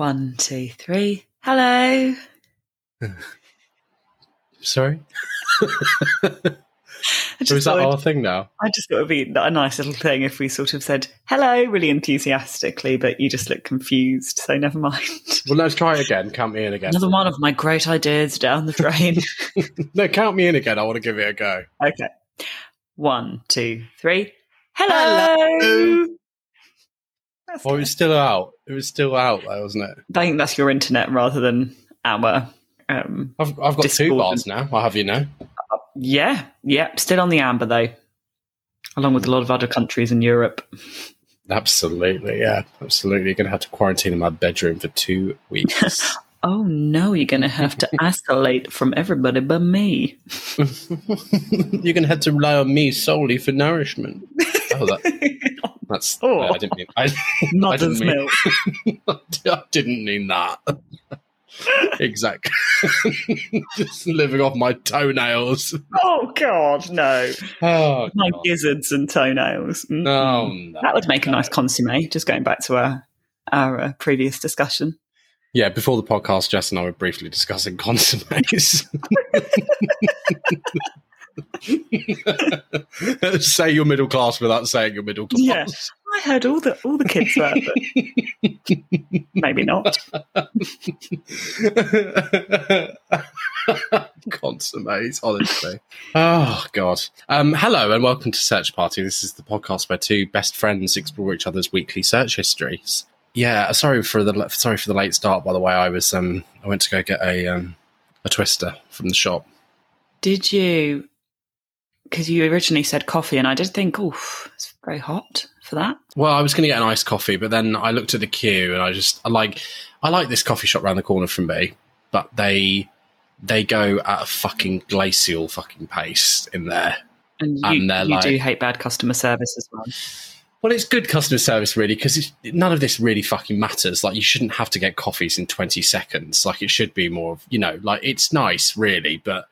One, two, three. Hello. Sorry? So is that our thing now? I just thought it would be a nice little thing if we sort of said hello really enthusiastically, but you just look confused, so never mind. Well, let's try it again. Count me in again. Another one of my great ideas down the drain. No, count me in again. I want to give it a go. okay. One, two, three. Hello. Hello. That's Oh, it was still out. It was still out, though, wasn't it? I think that's your internet rather than our. Um, I've, I've got two Discordant. bars now. I'll have you know. yeah, yeah, still on the amber though, along with a lot of other countries in Europe. Absolutely, yeah. Absolutely. You're going to have to quarantine in my bedroom for two weeks. Oh no, you're going to have to isolate from everybody but me. You're going to have to rely on me solely for nourishment. Oh, that, that's. Oh. I didn't mean. I, Mother's mean- milk. I didn't mean that. exactly. Just living off my toenails. Oh God, no! Oh, My God. gizzards and toenails. Mm. no, no. that would make a nice consomme. Just going back to our our uh, previous discussion. Yeah, before the podcast, Jess and I were briefly discussing consommes. Say you're middle class without saying you're middle class. Yeah. I heard all the all the kids were, but maybe not. Consummate, honestly. Oh God. Um, hello and welcome to Search Party. This is the podcast where two best friends explore each other's weekly search histories. Yeah, sorry for the sorry for the late start. By the way, I was um, I went to go get a um, a twister from the shop. Did you? Because you originally said coffee, and I did think, oh, it's very hot for that. Well, I was going to get an iced coffee, but then I looked at the queue and I just I like I like this coffee shop around the corner from me, but they they go at a fucking glacial fucking pace in there. And you, And they're you do hate bad customer service as well. Well, it's good customer service, really, because none of this really fucking matters. Like, you shouldn't have to get coffees in 20 seconds. Like, it should be more, of- you know, like, it's nice, really. But,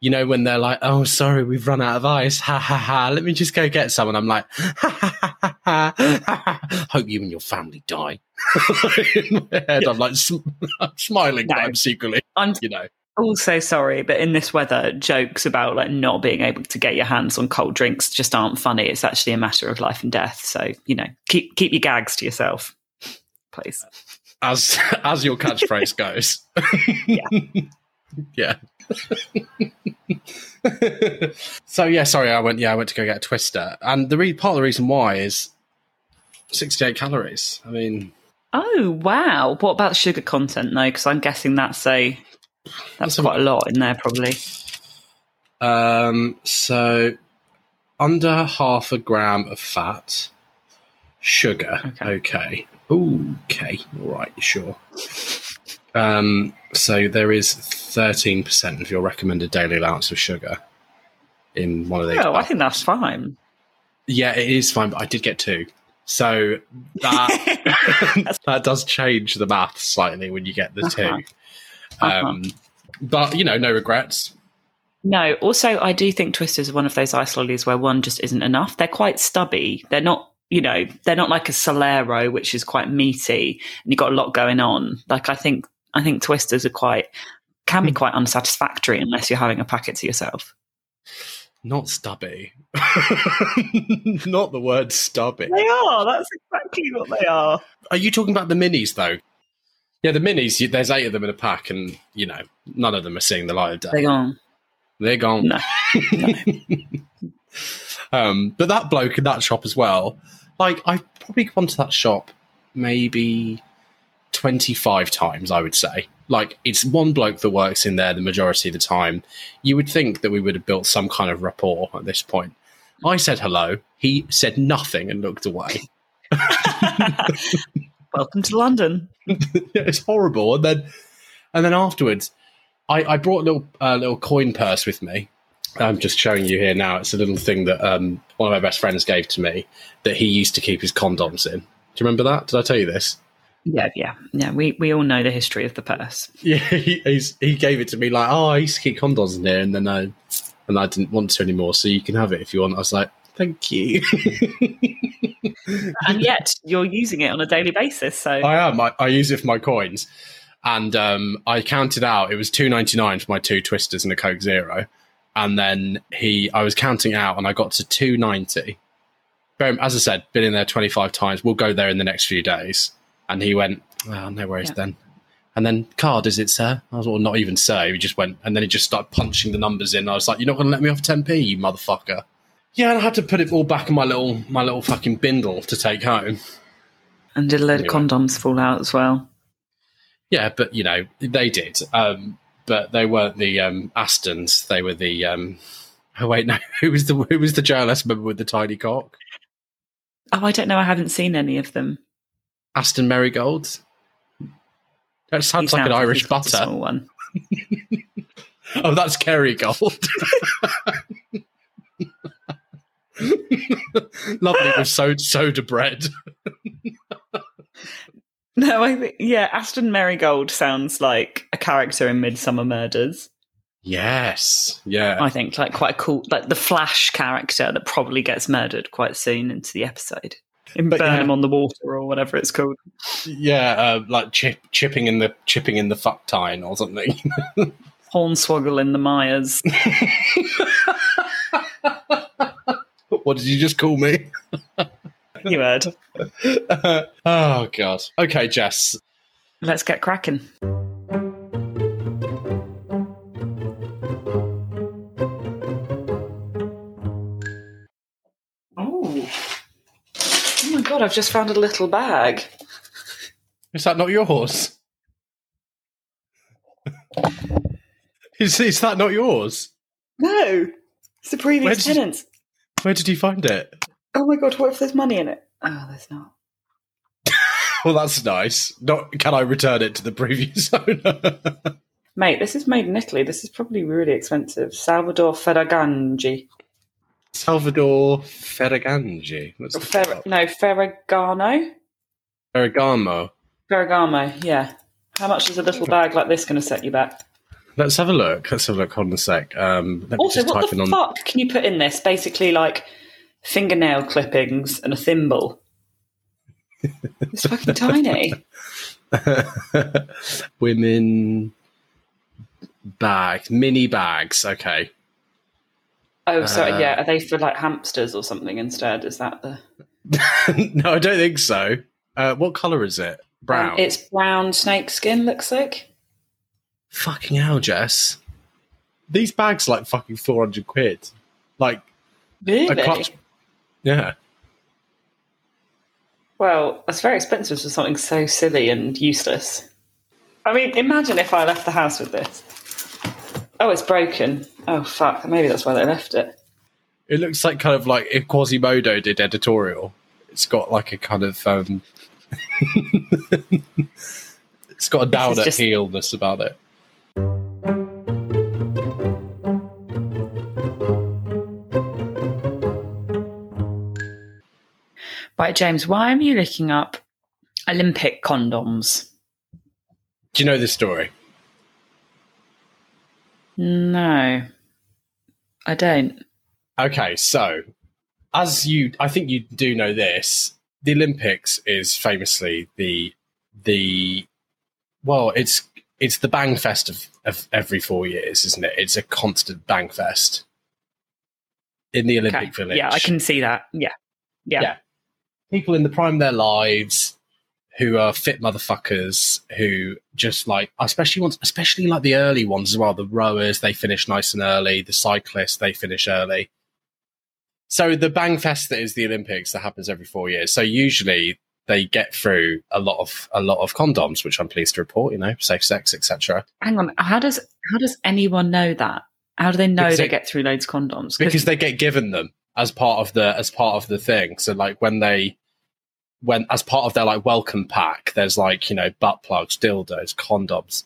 you know, when they're like, oh, sorry, we've run out of ice. Ha ha ha. Let me just go get some. And I'm like, ha ha ha ha ha. Hope you and your family die. in my head, I'm like, sm- I'm smiling, but I'm secretly, I'm you know. also sorry, but in this weather, jokes about like not being able to get your hands on cold drinks just aren't funny. It's actually a matter of life and death. So you know, keep keep your gags to yourself, please. As, as your catchphrase goes. yeah. so yeah, sorry, I went. Yeah, I went to go get a twister, and the re- part of the reason why is sixty-eight calories. I mean, Oh wow! What about sugar content though? Because I'm guessing that's a that's That's a- quite a lot in there, probably. um, so under half a gram of fat, sugar. Okay. Okay. Okay. All right. Sure. Um, so there is thirteen percent of your recommended daily allowance of sugar in one of these. Oh, I think that's fine. Yeah, it is fine, but I did get two. So that that does change the math slightly when you get the 2 Uh-huh. Uh-huh. Um, but you know, no regrets. No, also, I do think Twisters are one of those ice lollies where one just isn't enough. They're quite stubby. They're not, you know, they're not like a Solero, which is quite meaty and you've got a lot going on. Like, I think, I think Twisters are quite, can be quite unsatisfactory unless you're having a packet to yourself. Not stubby. Not the word stubby. They are. That's exactly what they are. Are you talking about the minis though? Yeah, the minis. you- There's eight of them in a pack, and you know, none of them are seeing the light of day. They're gone. They're gone. No. Um, but that bloke in that shop as well, like I've probably gone to that shop maybe 25 times, I would say. Like it's one bloke that works in there the majority of the time. You would think that we would have built some kind of rapport at this point. I said hello. He said nothing and looked away. Welcome to London. it's horrible. And then, and then afterwards, I, I brought a little uh, little coin purse with me. I'm just showing you here now. It's a little thing that um, one of my best friends gave to me that he used to keep his condoms in. Do you remember that? Did I tell you this? Yeah, yeah, yeah. We we all know the history of the purse. Yeah, he, he's, he gave it to me like, oh, I used to keep condoms in there, and then I and I didn't want to anymore. So you can have it if you want. I was like, Thank you. and yet you're using it on a daily basis. So I am. I, I use it for my coins, and um, I counted out. It was two ninety nine for my two twisters and a Coke Zero, and then he. I was counting out, and I got to two ninety. As I said, been in there twenty five times. We'll go there in the next few days. And he went, oh, no worries Yeah. then. And then, card, is it, sir? I was, well, not even sir. He just went, and then he just started punching the numbers in. I was like, you're not going to let me off 10p, you motherfucker. Yeah, and I had to put it all back in my little, my little fucking bindle to take home. and did a load Anyway. of condoms fall out as well. Yeah, but you know, they did. Um, but they weren't the um, Astons. They were the. Um, oh wait, no. Who was the who was the JLS member with the tiny cock? Oh, I don't know. I haven't seen any of them. Aston Merrygold. That sounds He like an sounds Irish he's got a butter. one. Oh, that's Kerrygold. Lovely with soda, soda bread. No, I think yeah, Aston Merrygold sounds like a character in Midsomer Murders. Yes. Yeah. I think like quite a cool, like the Flash character that probably gets murdered quite soon into the episode. In But, Burn yeah. Him on the Water or whatever it's called. yeah. Uh, like chip, chipping in the chipping in the fuck tine or something. Hornswoggle in the Myers. what did you just call me? you heard. oh god. Okay, Jess. Let's get cracking. Oh my god, I've just found a little bag. Is that not yours? is, is that not yours? No. It's the previous Where did tenants. Where did you find it? Oh my god, what if there's money in it? Oh, there's not. Well, that's nice. Not can I return it to the previous owner? Mate, this is made in Italy. This is probably really expensive. Salvador Ferragamo. Salvador Ferragamo. Let's Fer- no, Ferragamo? Ferragamo. Ferragamo, yeah. How much is a little bag like this going to set you back? Let's have a look. Let's have a look. Hold on a sec. Um, Also, what the on. fuck can you put in this? Basically, like fingernail clippings and a thimble. It's fucking tiny. Women bags, mini bags. Okay. Oh, sorry. Uh, yeah, are they for like hamsters or something instead? Is that the no, I don't think so. Uh, what color is it? Brown. Um, it's brown snake skin. Looks like. fucking hell, Jess. These bags are like fucking four hundred quid. Like Really? clutch. Yeah. Well, that's very expensive for something so silly and useless. I mean, imagine if I left the house with this. Oh, it's broken. Oh fuck! Maybe that's why they left it. It looks like kind of like if Quasimodo did editorial. It's got like a kind of um it's got a downer just- heelness about it. Right, James. Why are you looking up Olympic condoms? Do you know this story? No, I don't. Okay, so as you, I think you do know this. The Olympics is famously the the well, it's it's the bang fest of, of every four years, isn't it? It's a constant bang fest in the Olympic Okay. Village. Yeah, I can see that. Yeah, yeah. Yeah. people in the prime of their lives who are fit motherfuckers who just like especially ones especially like the early ones as well the rowers they finish nice and early the cyclists they finish early so the bang fest that is the olympics that happens every four years so usually they get through a lot of a lot of condoms which i'm pleased to report you know safe sex etc Hang on. How does how does anyone know that? How do they know Because they they- get through loads of condoms? because they get given them as part of the as part of the thing. So like when they when as part of their like welcome pack, there's like you know butt plugs, dildos, condoms.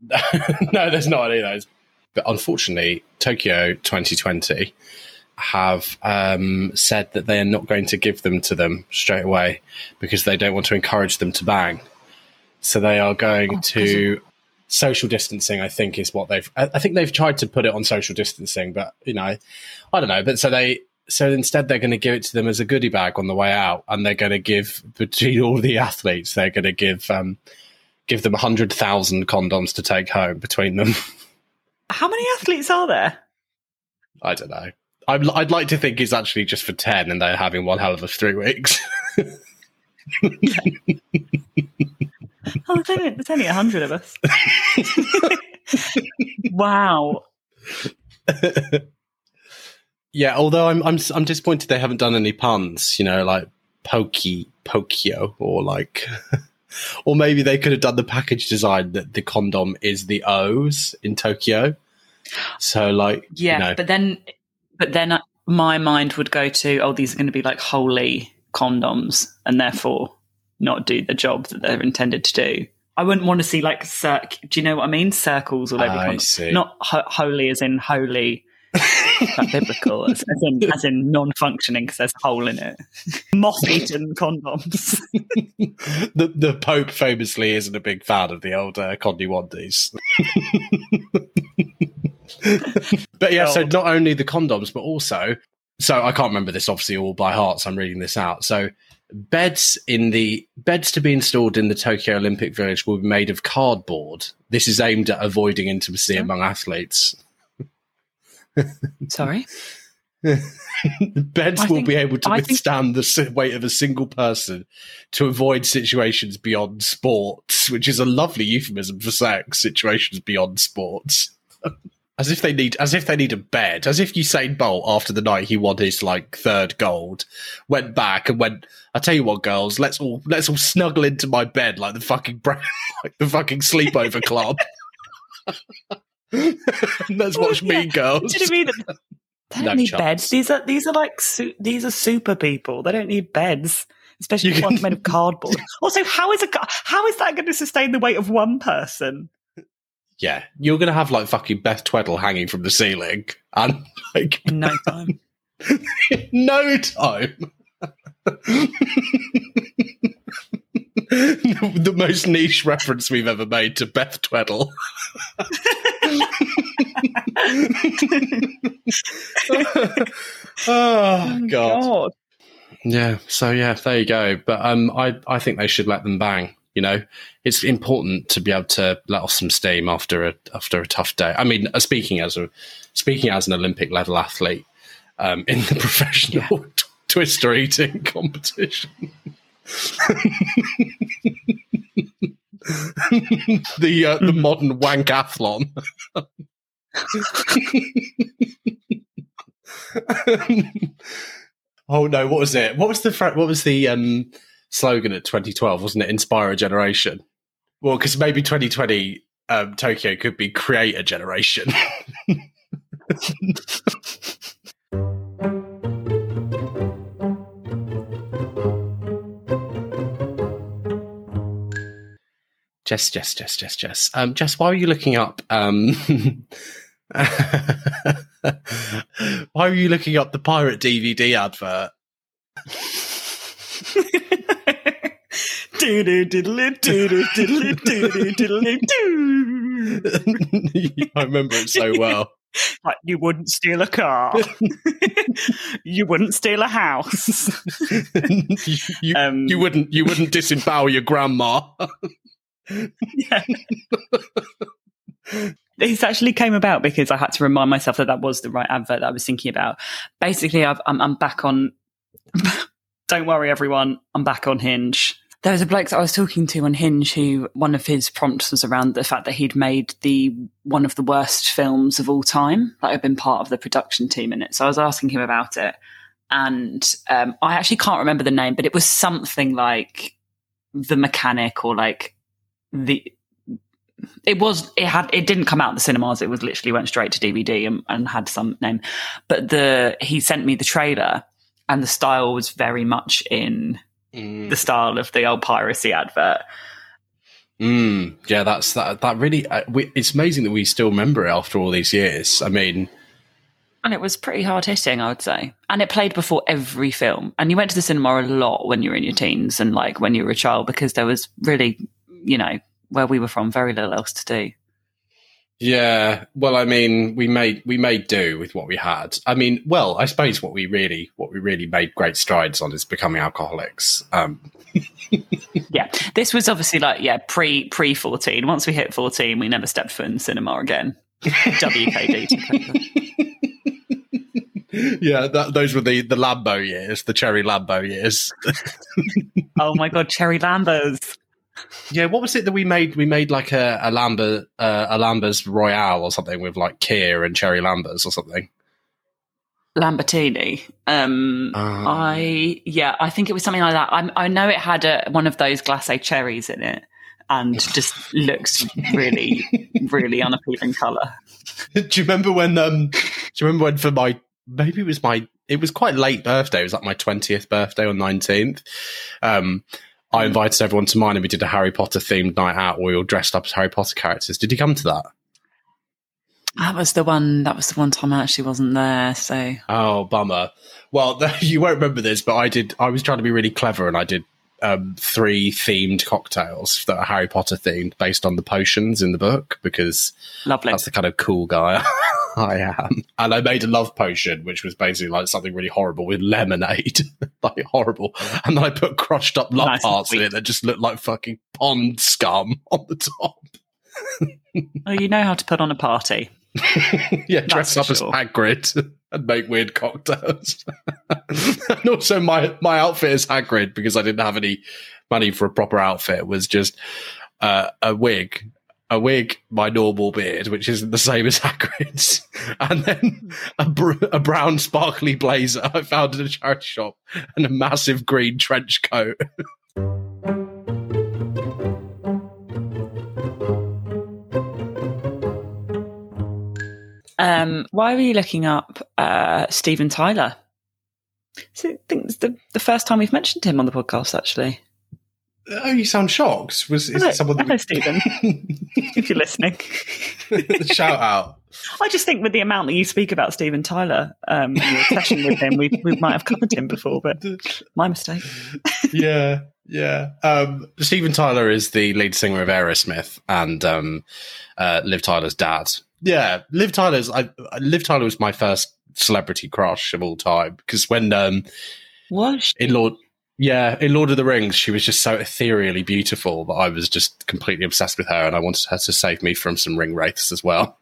no, there's not any of those. But unfortunately, Tokyo 2020 have um, said that they are not going to give them to them straight away because they don't want to encourage them to bang. So they are going Oh, to social distancing. I think is what they've. I I think they've tried to put it on social distancing, but you know, I don't know. But so they so instead they're going to give it to them as a goodie bag on the way out, and they're going to give between all the athletes, they're going to give um, give them hundred thousand condoms to take home between them. How many athletes are there? I don't know. I'm, I'd like to think it's actually just for ten, and they're having one hell of a three weeks. Oh, there's only, there's only 100 of us. wow. Yeah, although I'm I'm I'm disappointed they haven't done any puns, you know, like pokey pokio or like or maybe they could have done the package design that the condom is the O's in Tokyo. So like Yeah, you know, but then but then my mind would go to oh these are going to be like holy condoms and therefore not do the job that they're intended to do. I wouldn't want to see like circ. Do you know what I mean? Circles all over. I condom. see. Not ho- holy as in holy, like biblical, as, as in as in non-functioning because there's a hole in it. Moth-eaten condoms. the the Pope famously isn't a big fan of the old uh, Condi Wandies. but yeah, so not only the condoms, but also, so I can't remember this obviously all by heart, so I'm reading this out. So beds in the beds to be installed in the Tokyo Olympic Village will be made of cardboard. This is aimed at avoiding intimacy among athletes. Sorry. Beds I will think- be able to I think- withstand the weight of a single person to avoid situations beyond sports, which is a lovely euphemism for sex. Situations beyond sports, as if they need, as if they need a bed, as if Usain Bolt, after the night he won his like third gold, went back and went. I tell you what, girls, let's all let's all snuggle into my bed like the fucking like the fucking sleepover club. let's watch Yeah. Mean Girls. Do you know what I mean? They don't No need chance. beds. These are these are like su- these are super people. They don't need beds, especially You ones made of cardboard. also, how is a how is that going to sustain the weight of one person? Yeah, you're gonna have like fucking Beth Tweddle hanging from the ceiling, and like In no time. no time. the most niche reference we've ever made to Beth Tweddle. oh god. Yeah, so yeah, there you go. But um, I I think they should let them bang. You know, it's important to be able to let off some steam after a after a tough day. I mean, uh, speaking as a speaking as an Olympic level athlete um, in the professional t- twister eating competition. The uh, the modern wankathlon. oh no! What was it? What was the what was the um, slogan at 2012? Wasn't it "Inspire a Generation"? Well, because maybe 2020 um, Tokyo could be create a generation. Jess, Jess, Jess, Jess, Jess. Um, Jess, why are you looking up? Um, why are you looking up the pirate DVD advert? I remember it so well. Like you wouldn't steal a car. you wouldn't steal a house. you, you, Um, you wouldn't you wouldn't disembowel your grandma. Yeah. This actually came about because I had to remind myself that that was the right advert that I was thinking about. Basically, I'm, I'm back on. don't worry, everyone. I'm back on Hinge. There was a bloke that I was talking to on Hinge who one of his prompts was around the fact that he'd made the one of the worst films of all time. that I'd been part of the production team in it. So I was asking him about it. And um, I actually can't remember the name, but it was something like The Mechanic or like the it was it had it didn't come out in the cinemas. It was literally went straight to dvd and, and had some name. But the he sent me the trailer and the style was very much in the style of the old piracy advert. Mm, yeah, that's that. That really, uh, we, it's amazing that we still remember it after all these years. I mean, and it was pretty hard hitting i would say. And it played before every film. And you went to the cinema a lot when you were in your teens and like when you were a child because there was really you know where we were from very little else to do Yeah, well, I mean, we made we made do with what we had. I mean, well, I suppose what we really what we really made great strides on is becoming alcoholics. Um, yeah, this was obviously like yeah pre pre fourteen. Once we hit fourteen, we never stepped foot in cinema again. WKD. yeah, that, those were the the Lambo years, the cherry Lambo years. oh my god, cherry Lambos! Yeah, what was it that we made? We made like a, a Lambert, uh, a Lambers Royale or something with like Kir and cherry Lambers or something. Lambertini. Um, um, I yeah, I think it was something like that. I, I know it had a, one of those glacé cherries in it, and just looks really, really unappealing color. do you remember when? Um, do you remember when for my maybe it was my it was quite late birthday. It was like my twentieth birthday or nineteenth. Um, I invited everyone to mine and we did a Harry Potter themed night out where we all dressed up as Harry Potter characters. Did you come to that? That was the one. That was the one time I actually wasn't there. So oh, bummer. Well, you won't remember this, but I did. I was trying to be really clever, and I did um, three themed cocktails that are Harry Potter themed, based on the potions in the book, because Lovely. that's the kind of cool guy I am. And I made a love potion, which was basically like something really horrible with lemonade, like horrible. And then I put crushed up love nice hearts in it that just looked like fucking pond scum on the top. oh, you know how to put on a party. yeah, dress up sure. as Hagrid and make weird cocktails. and also, my my outfit is Hagrid because I didn't have any money for a proper outfit was just uh, a wig, a wig, my normal beard, which isn't the same as Hagrid's, and then a, br- a brown sparkly blazer I found in a charity shop and a massive green trench coat. Um, why were you looking up uh, Steven Tyler? So I think it's the, the first time we've mentioned him on the podcast, actually. Oh, you sound shocked. Was is it someone? Hello, we... Stephen. if you're listening, shout out. I just think with the amount that you speak about Steven Tyler, um, your session with him, we, we might have covered him before, but my mistake. yeah, yeah. Um, Steven Tyler is the lead singer of Aerosmith and um, uh, Liv Tyler's dad. Yeah, Liv Tyler's. I, Liv Tyler was my first celebrity crush of all time because when um, was in Lord, yeah, in Lord of the Rings, she was just so ethereally beautiful that I was just completely obsessed with her, and I wanted her to save me from some ring wraiths as well.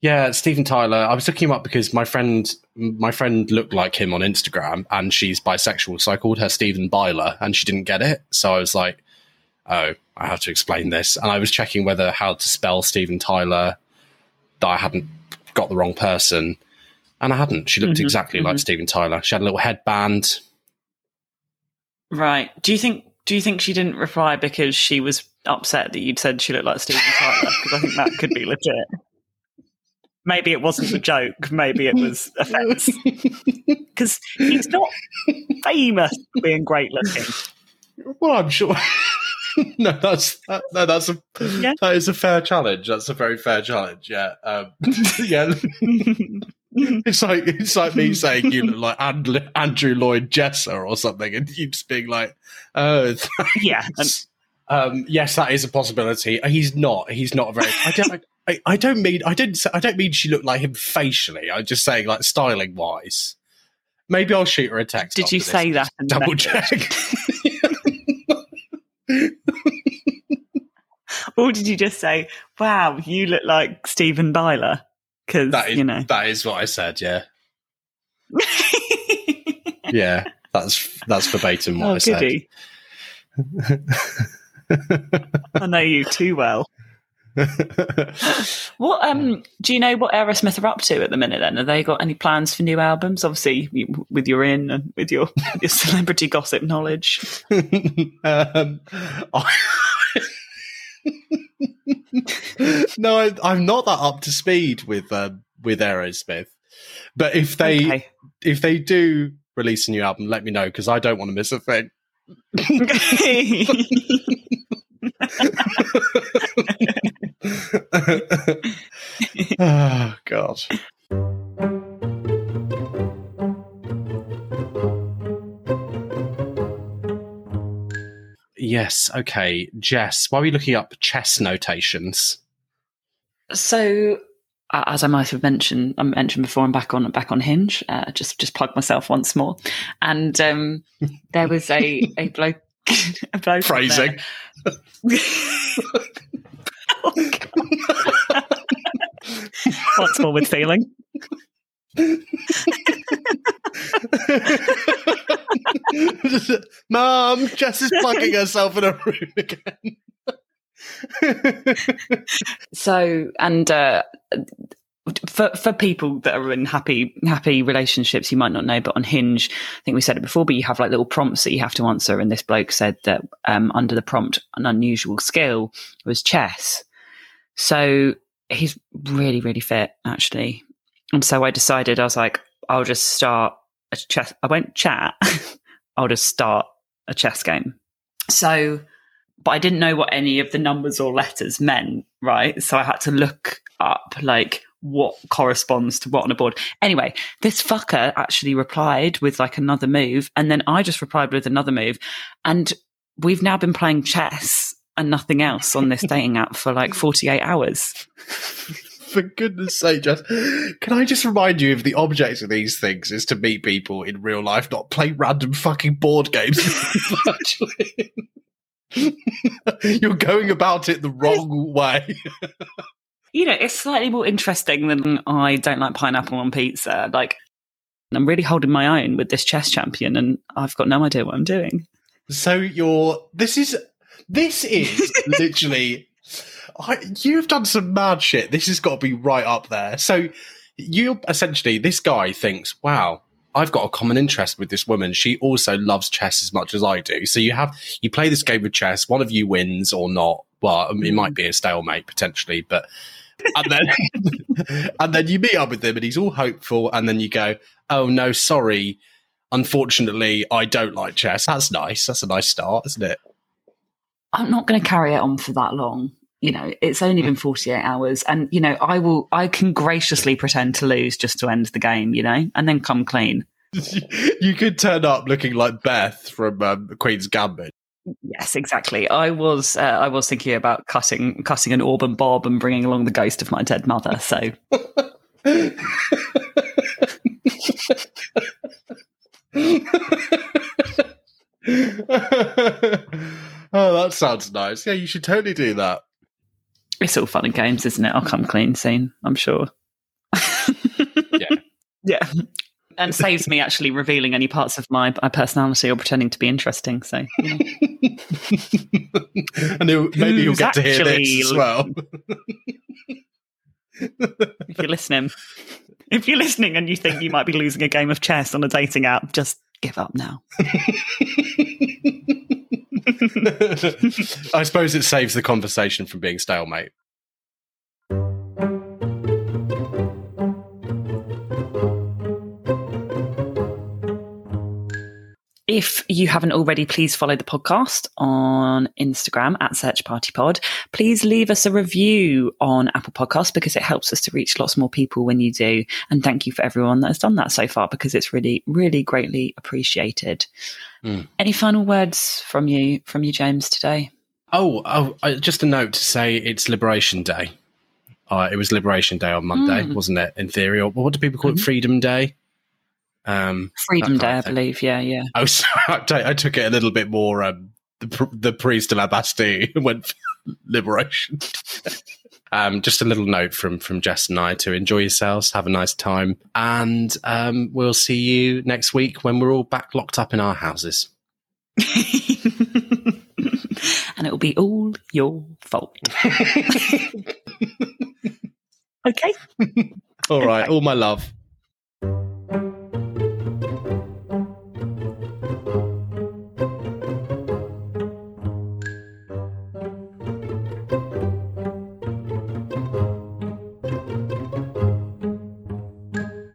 Yeah, Steven Tyler. I was looking him up because my friend, my friend looked like him on Instagram, and she's bisexual, so I called her Stephen Byler, and she didn't get it. So I was like, "Oh, I have to explain this." And I was checking whether how to spell Steven Tyler that I hadn't got the wrong person. And I hadn't. She looked mm-hmm, exactly mm-hmm. like Steven Tyler. She had a little headband. Right. Do you think do you think she didn't reply because she was upset that you'd said she looked like Steven Tyler? Because I think that could be legit. Maybe it wasn't a joke. Maybe it was offence. Because he's not famous for being great looking. Well, I'm sure. no, that's that, no, that's a yeah. that is a fair challenge. That's a very fair challenge. Yeah, um, yeah. it's like it's like me saying you look like And- Andrew Lloyd Jesser or something, and you just being like, "Oh, yeah." Um, yes, that is a possibility. He's not. He's not a very. I don't. I, I don't mean. I didn't. I don't mean she looked like him facially. I'm just saying, like styling wise. Maybe I'll shoot her a text. Did you say that? Double check. or did you just say, "Wow, you look like Stephen Byler"? Because that is, you know that is what I said. Yeah, yeah, that's that's verbatim what oh, I said. I know you too well. what um do you know what Aerosmith are up to at the minute then? Have they got any plans for new albums? Obviously with your in and with your, your celebrity gossip knowledge. um, no, I, am not that up to speed with um, with Aerosmith. But if they okay. if they do release a new album, let me know because I don't want to miss a thing. oh God. Yes. Okay, Jess. Why are we looking up chess notations? So, as I might have mentioned, I mentioned before, I'm back on back on Hinge. Uh, just just plug myself once more, and um, there was a a bloke. a bloke Phrasing. there. What's more with feeling? Mom, Jess is plugging herself in a room again. So, and uh, for for people that are in happy happy relationships, you might not know, but on Hinge, I think we said it before, but you have like little prompts that you have to answer. And this bloke said that um, under the prompt, an unusual skill was chess. So he's really really fit actually, and so I decided I was like, I'll just start a chess. I won't chat. I'll just start a chess game. So but I didn't know what any of the numbers or letters meant, right? So I had to look up like what corresponds to what on a board. Anyway, this fucker actually replied with like another move, and then I just replied with another move, and we've now been playing chess and nothing else on this dating app for like 48 hours. For goodness sake, Jess, can I just remind you of the object of these things is to meet people in real life, not play random fucking board games virtually. You're going about it the wrong way. You know, it's slightly more interesting than I don't like pineapple on pizza. Like, I'm really holding my own with this chess champion, and I've got no idea what I'm doing. So you're this is this is literally I, you've done some mad shit. This has got to be right up there. So you essentially this guy thinks, wow, I've got a common interest with this woman. She also loves chess as much as I do. So you have you play this game of chess. One of you wins or not. Well, it might mm. be a stalemate potentially, but and then and then you meet up with him, and he's all hopeful, and then you go, "Oh no, sorry, unfortunately, I don't like chess." That's nice. That's a nice start, isn't it? I'm not going to carry it on for that long. You know, it's only been 48 hours, and you know, I will. I can graciously pretend to lose just to end the game. You know, and then come clean. you could turn up looking like Beth from um, Queen's Gambit. Yes, exactly. I was. Uh, I was thinking about cutting, cutting an Auburn bob, and bringing along the ghost of my dead mother. So oh, that sounds nice. Yeah, you should totally do that. It's all fun and games, isn't it? I'll come clean soon. I'm sure. Yeah. Yeah. And saves me actually revealing any parts of my, my personality or pretending to be interesting. So, you know. and you'll- maybe you'll get to hear actually- this as well. if you're listening, if you're listening and you think you might be losing a game of chess on a dating app, just give up now. I suppose it saves the conversation from being stalemate. If you haven't already, please follow the podcast on Instagram at Search Party Pod. Please leave us a review on Apple Podcasts because it helps us to reach lots more people when you do. And thank you for everyone that has done that so far because it's really, really greatly appreciated. Mm. Any final words from you, from you, James, today? Oh, oh uh, just a note to say it's Liberation Day. Uh, it was Liberation Day on Monday, Mm. wasn't it? In theory, or what do people call it? Mhm. Freedom Day. Um, Freedom Day, I believe. Yeah, yeah. I was I I took it a little bit more. Um, the pr- the prise de la Bastille went for liberation. um, just a little note from from Jess and I to enjoy yourselves, have a nice time, and um, we'll see you next week when we're all back locked up in our houses. and it will be all your fault. okay. All right, Okay. all my love.